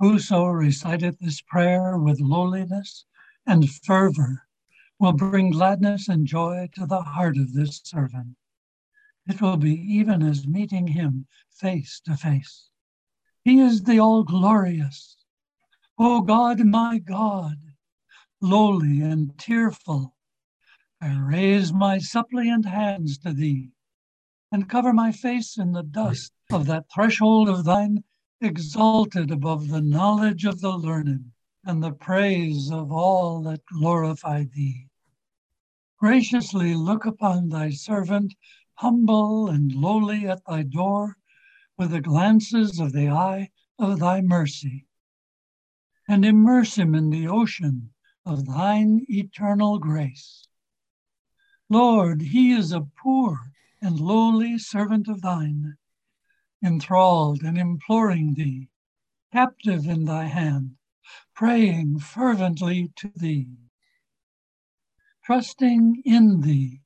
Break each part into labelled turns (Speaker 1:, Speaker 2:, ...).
Speaker 1: Whoso reciteth this prayer with lowliness and fervor will bring gladness and joy to the heart of this servant. It will be even as meeting him face to face. He is the all glorious. O God, my God, lowly and tearful, I raise my suppliant hands to thee and cover my face in the dust of that threshold of thine exalted above the knowledge of the learned and the praise of all that glorify thee. Graciously look upon thy servant, humble and lowly at thy door, with the glances of the eye of thy mercy, and immerse him in the ocean of thine eternal grace. Lord, he is a poor and lowly servant of thine enthralled and imploring thee, captive in thy hand, praying fervently to thee, trusting in thee,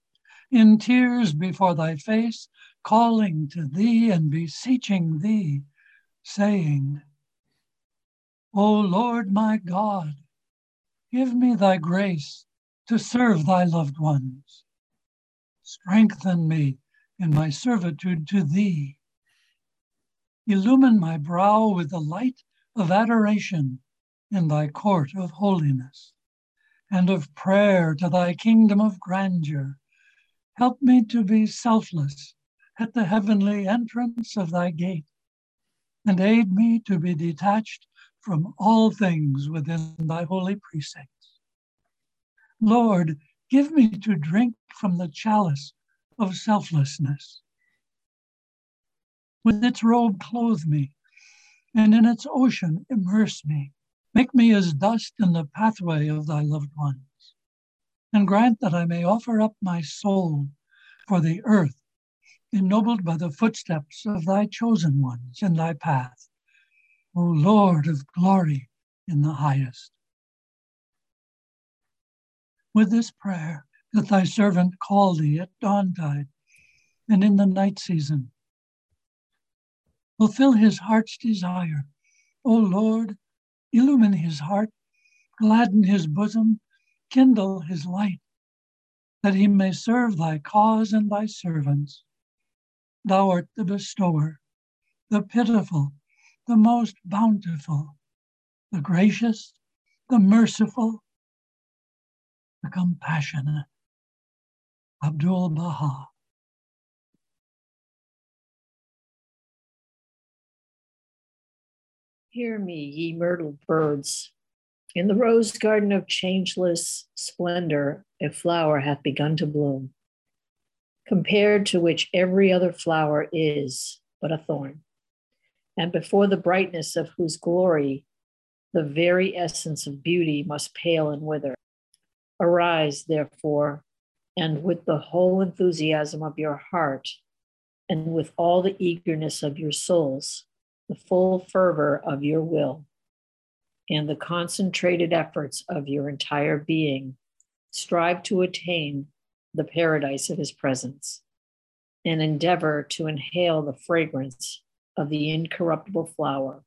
Speaker 1: in tears before thy face, calling to thee and beseeching thee, saying, O Lord my God, give me thy grace to serve thy loved ones. Strengthen me in my servitude to thee Illumine my brow with the light of adoration in thy court of holiness and of prayer to thy kingdom of grandeur. Help me to be selfless at the heavenly entrance of thy gate, and aid me to be detached from all things within thy holy precincts. Lord, give me to drink from the chalice of selflessness with its robe, clothe me, and in its ocean, immerse me. Make me as dust in the pathway of thy loved ones, and grant that I may offer up my soul for the earth, ennobled by the footsteps of thy chosen ones in thy path, O Lord of glory in the highest. With this prayer that thy servant call thee at dawn dawntide and in the night season, Fulfill his heart's desire. O Lord, illumine his heart, gladden his bosom, kindle his light, that he may serve thy cause and thy servants. Thou art the bestower, the pitiful, the most bountiful, the gracious, the merciful, the compassionate. Abdul Baha.
Speaker 2: Hear me, ye myrtle birds. In the rose garden of changeless splendor, a flower hath begun to bloom, compared to which every other flower is but a thorn, and before the brightness of whose glory the very essence of beauty must pale and wither. Arise, therefore, and with the whole enthusiasm of your heart, and with all the eagerness of your souls, the full fervor of your will and the concentrated efforts of your entire being, strive to attain the paradise of his presence and endeavor to inhale the fragrance of the incorruptible flower,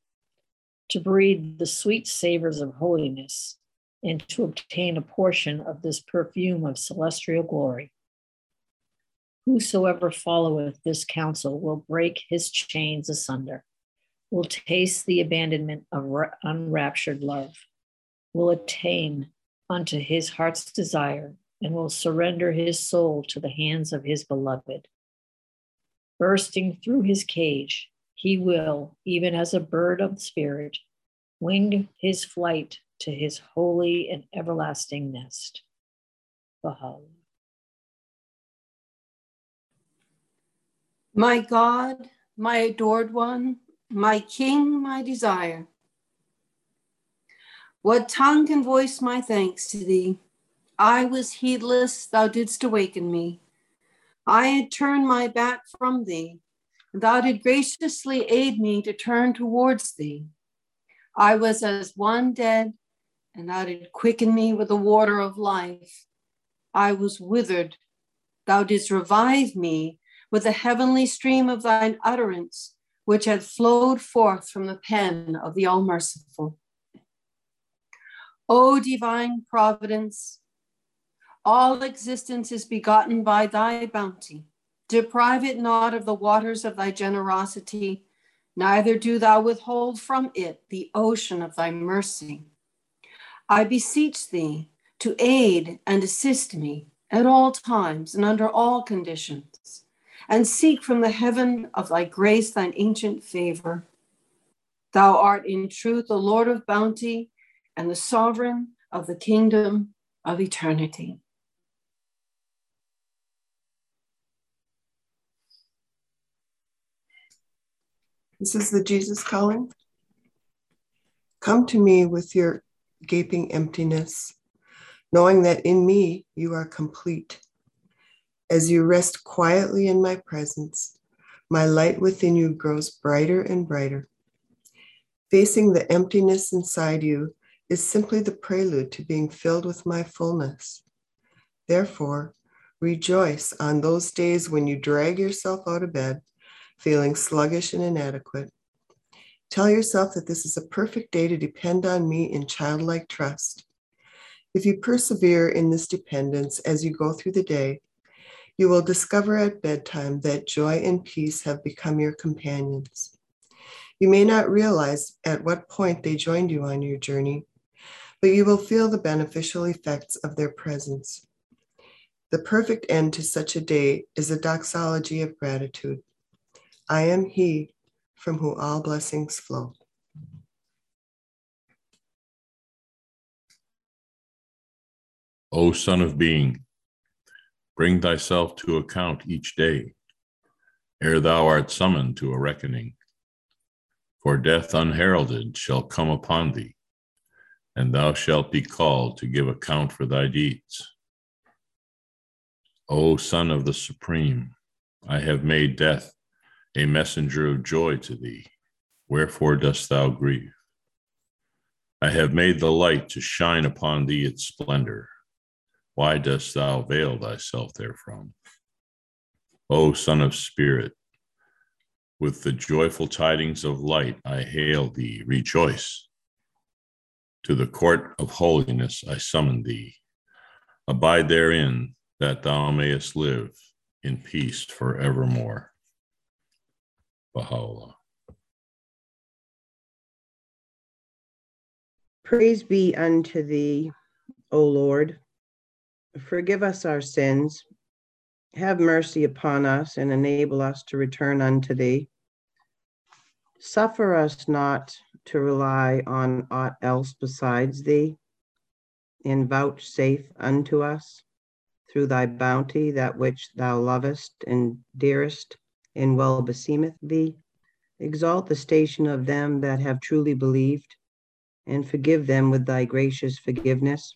Speaker 2: to breathe the sweet savors of holiness, and to obtain a portion of this perfume of celestial glory. Whosoever followeth this counsel will break his chains asunder will taste the abandonment of unraptured love, will attain unto his heart's desire, and will surrender his soul to the hands of his beloved. Bursting through his cage, he will, even as a bird of spirit, wing his flight to his holy and everlasting nest. Baha'u'llah.
Speaker 3: My God, my adored one, my King, my desire. What tongue can voice my thanks to thee? I was heedless, thou didst awaken me. I had turned my back from thee, and thou did graciously aid me to turn towards thee. I was as one dead, and thou did quicken me with the water of life. I was withered, thou didst revive me with the heavenly stream of thine utterance which had flowed forth from the pen of the All Merciful. O divine providence, all existence is begotten by thy bounty. Deprive it not of the waters of thy generosity, neither do thou withhold from it the ocean of thy mercy. I beseech thee to aid and assist me at all times and under all conditions and seek from the heaven of thy grace thine ancient favor. Thou art in truth the Lord of bounty and the sovereign of the kingdom of eternity.
Speaker 4: This is the Jesus calling. Come to me with your gaping emptiness, knowing that in me you are complete. As you rest quietly in my presence, my light within you grows brighter and brighter. Facing the emptiness inside you is simply the prelude to being filled with my fullness. Therefore, rejoice on those days when you drag yourself out of bed, feeling sluggish and inadequate. Tell yourself that this is a perfect day to depend on me in childlike trust. If you persevere in this dependence as you go through the day, you will discover at bedtime that joy and peace have become your companions. You may not realize at what point they joined you on your journey, but you will feel the beneficial effects of their presence. The perfect end to such a day is a doxology of gratitude. I am He from whom all blessings flow.
Speaker 5: O Son of Being, Bring thyself to account each day, ere thou art summoned to a reckoning. For death unheralded shall come upon thee, and thou shalt be called to give account for thy deeds. O Son of the Supreme, I have made death a messenger of joy to thee. Wherefore dost thou grieve? I have made the light to shine upon thee its splendor. Why dost thou veil thyself therefrom? O Son of Spirit, with the joyful tidings of light I hail thee, rejoice. To the court of holiness I summon thee. Abide therein, that thou mayest live in peace forevermore. Baha'u'llah.
Speaker 6: Praise be unto thee, O Lord Forgive us our sins. Have mercy upon us and enable us to return unto thee. Suffer us not to rely on aught else besides thee, and vouchsafe unto us through thy bounty that which thou lovest and dearest and well beseemeth thee. Exalt the station of them that have truly believed, and forgive them with thy gracious forgiveness.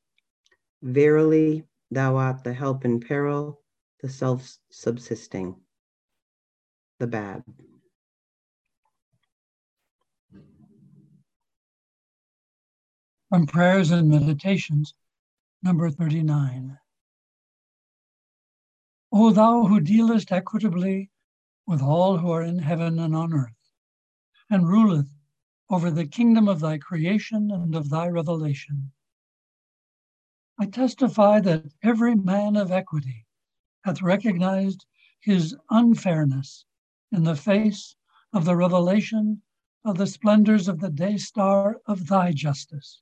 Speaker 6: Verily, Thou art the help in peril, the self subsisting, the bad.
Speaker 1: From Prayers and Meditations, number 39. O thou who dealest equitably with all who are in heaven and on earth, and ruleth over the kingdom of thy creation and of thy revelation I testify that every man of equity hath recognized his unfairness in the face of the revelation of the splendors of the day star of thy justice.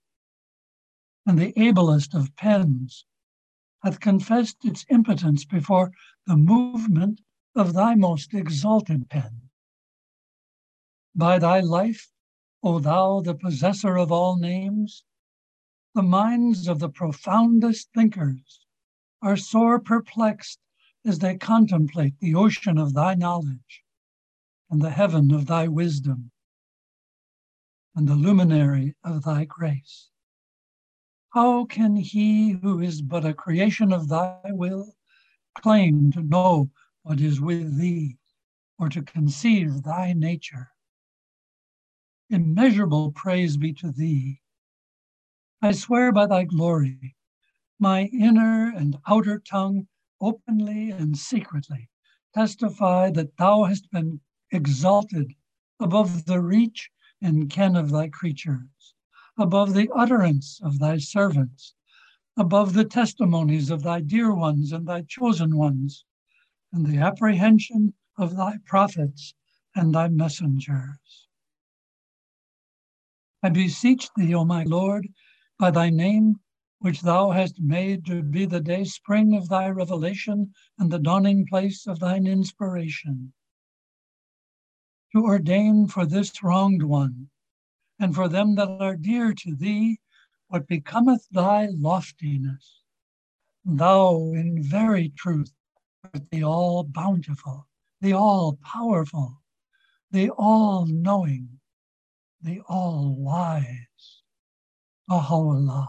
Speaker 1: And the ablest of pens hath confessed its impotence before the movement of thy most exalted pen. By thy life, O thou, the possessor of all names, the minds of the profoundest thinkers are sore perplexed as they contemplate the ocean of thy knowledge and the heaven of thy wisdom and the luminary of thy grace. How can he who is but a creation of thy will claim to know what is with thee or to conceive thy nature? Immeasurable praise be to thee I swear by thy glory, my inner and outer tongue, openly and secretly, testify that thou hast been exalted above the reach and ken of thy creatures, above the utterance of thy servants, above the testimonies of thy dear ones and thy chosen ones, and the apprehension of thy prophets and thy messengers. I beseech thee, O my Lord, by thy name, which thou hast made to be the day spring of thy revelation and the dawning place of thine inspiration, to ordain for this wronged one and for them that are dear to thee what becometh thy loftiness. Thou, in very truth, art the all bountiful, the all powerful, the all knowing, the all wise. Baha'u'llah.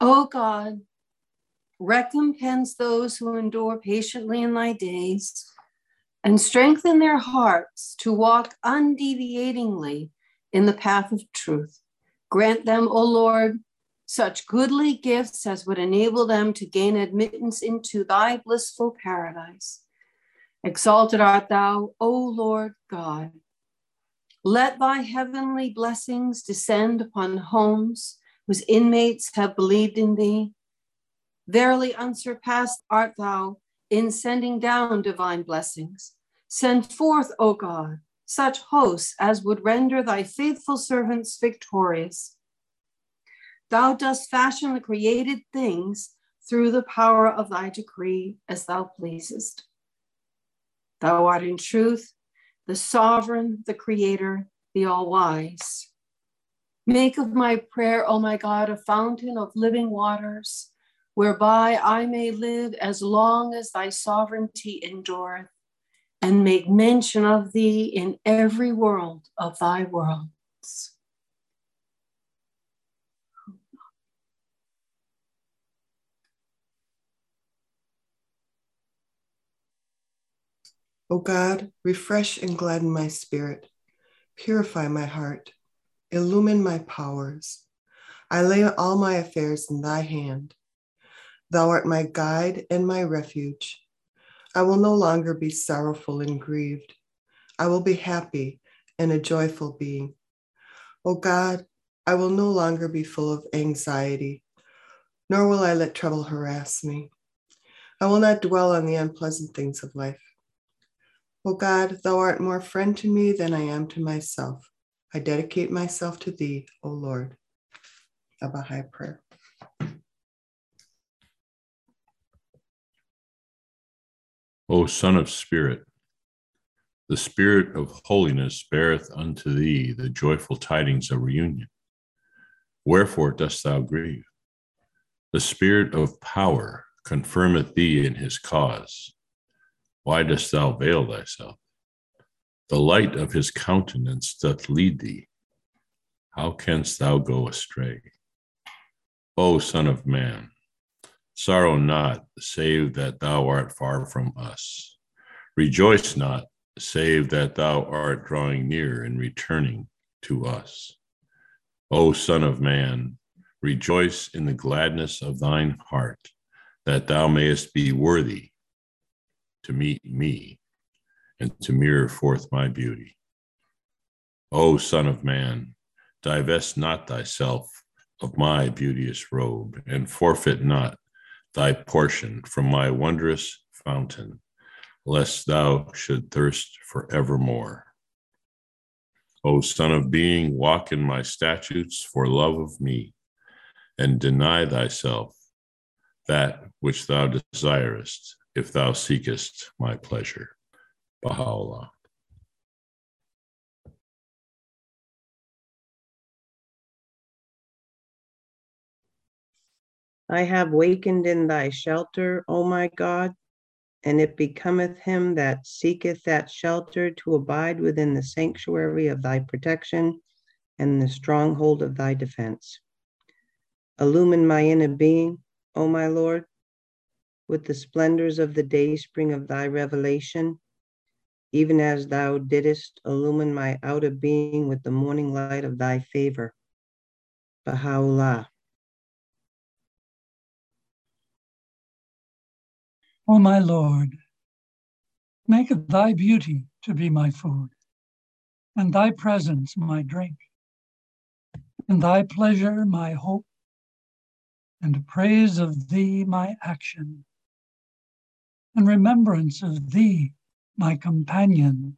Speaker 3: O God, recompense those who endure patiently in thy days and strengthen their hearts to walk undeviatingly in the path of truth. Grant them, O Lord, such goodly gifts as would enable them to gain admittance into thy blissful paradise. Exalted art thou, O Lord God. Let thy heavenly blessings descend upon homes whose inmates have believed in thee. Verily unsurpassed art thou in sending down divine blessings. Send forth, O God, such hosts as would render thy faithful servants victorious. Thou dost fashion the created things through the power of thy decree as thou pleasest. Thou art in truth the sovereign, the creator, the all wise. Make of my prayer, O my God, a fountain of living waters whereby I may live as long as thy sovereignty endureth, and make mention of thee in every world of thy worlds.
Speaker 4: O God, refresh and gladden my spirit, purify my heart, illumine my powers. I lay all my affairs in thy hand. Thou art my guide and my refuge. I will no longer be sorrowful and grieved. I will be happy and a joyful being. O God, I will no longer be full of anxiety, nor will I let trouble harass me. I will not dwell on the unpleasant things of life. O God, thou art more friend to me than I am to myself. I dedicate myself to thee, O Lord. A Baha'i prayer.
Speaker 5: O Son of Spirit, the Spirit of holiness beareth unto thee the joyful tidings of reunion. Wherefore dost thou grieve? The Spirit of power confirmeth thee in his cause. Why dost thou veil thyself? The light of his countenance doth lead thee. How canst thou go astray? O Son of Man, Sorrow not, save that thou art far from us. Rejoice not, save that thou art drawing near and returning to us. O Son of Man, rejoice in the gladness of thine heart, that thou mayest be worthy to meet me and to mirror forth my beauty. O Son of Man, divest not thyself of my beauteous robe, and forfeit not thy portion from my wondrous fountain, lest thou should thirst for evermore. O Son of Being, walk in my statutes for love of me, and deny thyself that which thou desirest, if thou seekest my pleasure. Baha'u'llah.
Speaker 6: I have wakened in thy shelter, O my God, and it becometh him that seeketh that shelter to abide within the sanctuary of thy protection and the stronghold of thy defense. Illumine my inner being, O my Lord, with the splendors of the dayspring of thy revelation, even as thou didst illumine my outer being with the morning light of thy favor. Baha'u'llah.
Speaker 1: O my Lord, make thy beauty to be my food, and thy presence my drink, and thy pleasure my hope, and praise of thee my action, and remembrance of thee my companion,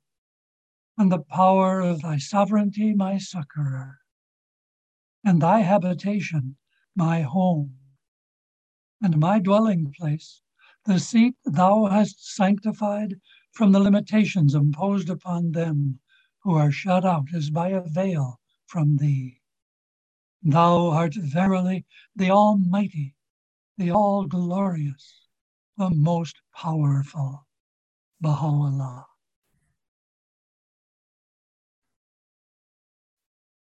Speaker 1: and the power of thy sovereignty my succorer, and thy habitation my home, and my dwelling place, the seat thou hast sanctified from the limitations imposed upon them who are shut out as by a veil from thee. Thou art verily the Almighty, the All Glorious, the Most Powerful, Baha'u'llah.